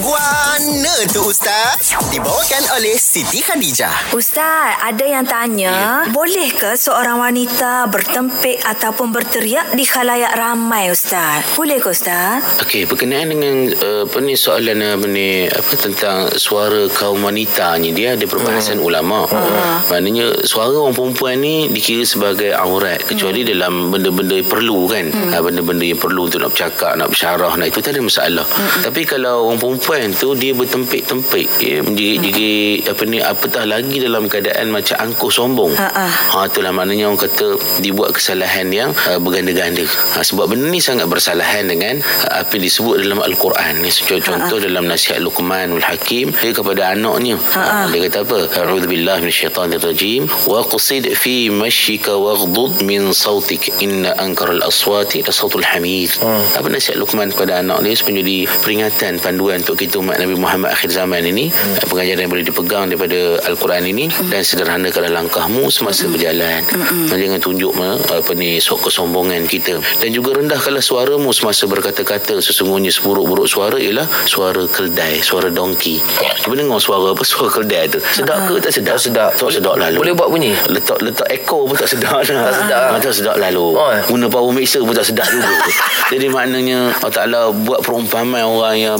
Guana tu Ustaz Dibawakan oleh Siti Khadijah Ustaz, ada yang tanya, boleh ke seorang wanita bertempik ataupun berteriak di khalayak ramai Ustaz? Boleh ke Ustaz? Okey, berkenaan dengan uh, apa ni soalan apa ni apa tentang suara kaum wanita ni dia ada perbahasan hmm. ulama. Hmm. Maknanya suara orang perempuan ni dikira sebagai aurat kecuali hmm. dalam benda-benda yang perlu kan. Hmm. Ha, benda-benda yang perlu untuk nak bercakap, nak bersyarah, nak itu tak ada masalah. Hmm. Tapi kalau orang perempuan tu dia bertempik-tempik, ya, menjerit-jerit apa ni apatah lagi dalam keadaan macam angkuh sombong. Ha, ha. Ha itulah maknanya orang kata dibuat kesalahan yang uh, berganda-ganda. Ha, sebab benda ni sangat bersalahan dengan uh, apa yang disebut dalam al-Quran. Ni contoh dalam nasihat Luqmanul Hakim dia kepada anaknya. Ha, dia kata apa? A'udzubillahi minasyaitonirrajim wa qasid fi mashyika waghdud min sautik inna ankaral aswati la sautul hamir. Apa nasihat Luqman kepada anak dia jadi peringatan panduan untuk kita umat Nabi Muhammad akhir zaman ini. Uh, pengajaran yang boleh dipegang daripada al-Quran ini dan sederhanakanlah langkahmu semasa berjalan. Jangan tunjuk apa ni sok kesombongan kita dan juga rendahkanlah suaramu semasa berkata-kata sesungguhnya seburuk-buruk suara ialah suara keldai, suara dongki. Cuba dengar suara apa suara keldai tu. Sedap ke tak sedap? Sedap. Tak sedap lalu. Boleh buat bunyi? letak letak echo pun tak sedap dah. Tak sedap. tak sedap lalu. Oh. Guna power mixer pun tak sedap juga. Jadi maknanya Allah Taala buat perumpamaan orang yang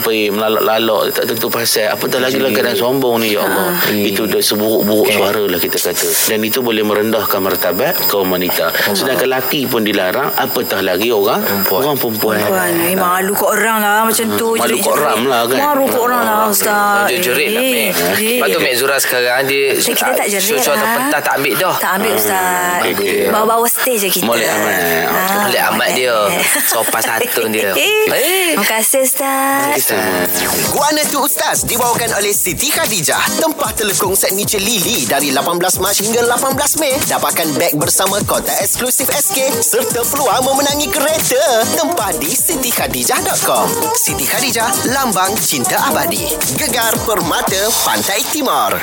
bertempik-tempik melalak-lalak tak tentu pasal apatah lagi dalam keadaan sombong ni ya Allah. Itu dah seburuk-buruk suara lah kita kata. Dan itu boleh merendahkan martabat kaum wanita. Sedangkan lelaki pun dilarang apatah lagi orang Perempuan. orang perempuan. Puan, eh, malu kat orang lah macam tu. Malu kat orang lah kan? Malu kat orang lah Ustaz. Dia jerit lah Mek Eh, Lepas tu Mek Zura sekarang Dia Kita kita tak jerit Suatu lah. petang tak ambil dah Tak ambil Ustaz. okey, okey. Bawa-bawa stage je kita. Molek amat. Ah, Molek amat dia. Sopan santun dia. Eh, Eh. Terima kasih Ustaz. Guana tu Ustaz Dibawakan oleh Siti Khadijah. Tempah telekung signature Lily Dari 18 Mac hingga 18 Mei. Dapatkan beg bersama kotak eksklusif SK Serta peluang memenangi kereta. Tempah di sitikhadijah.com Siti Khadijah Lambang cinta abadi. Gegar Permata Pantai Timur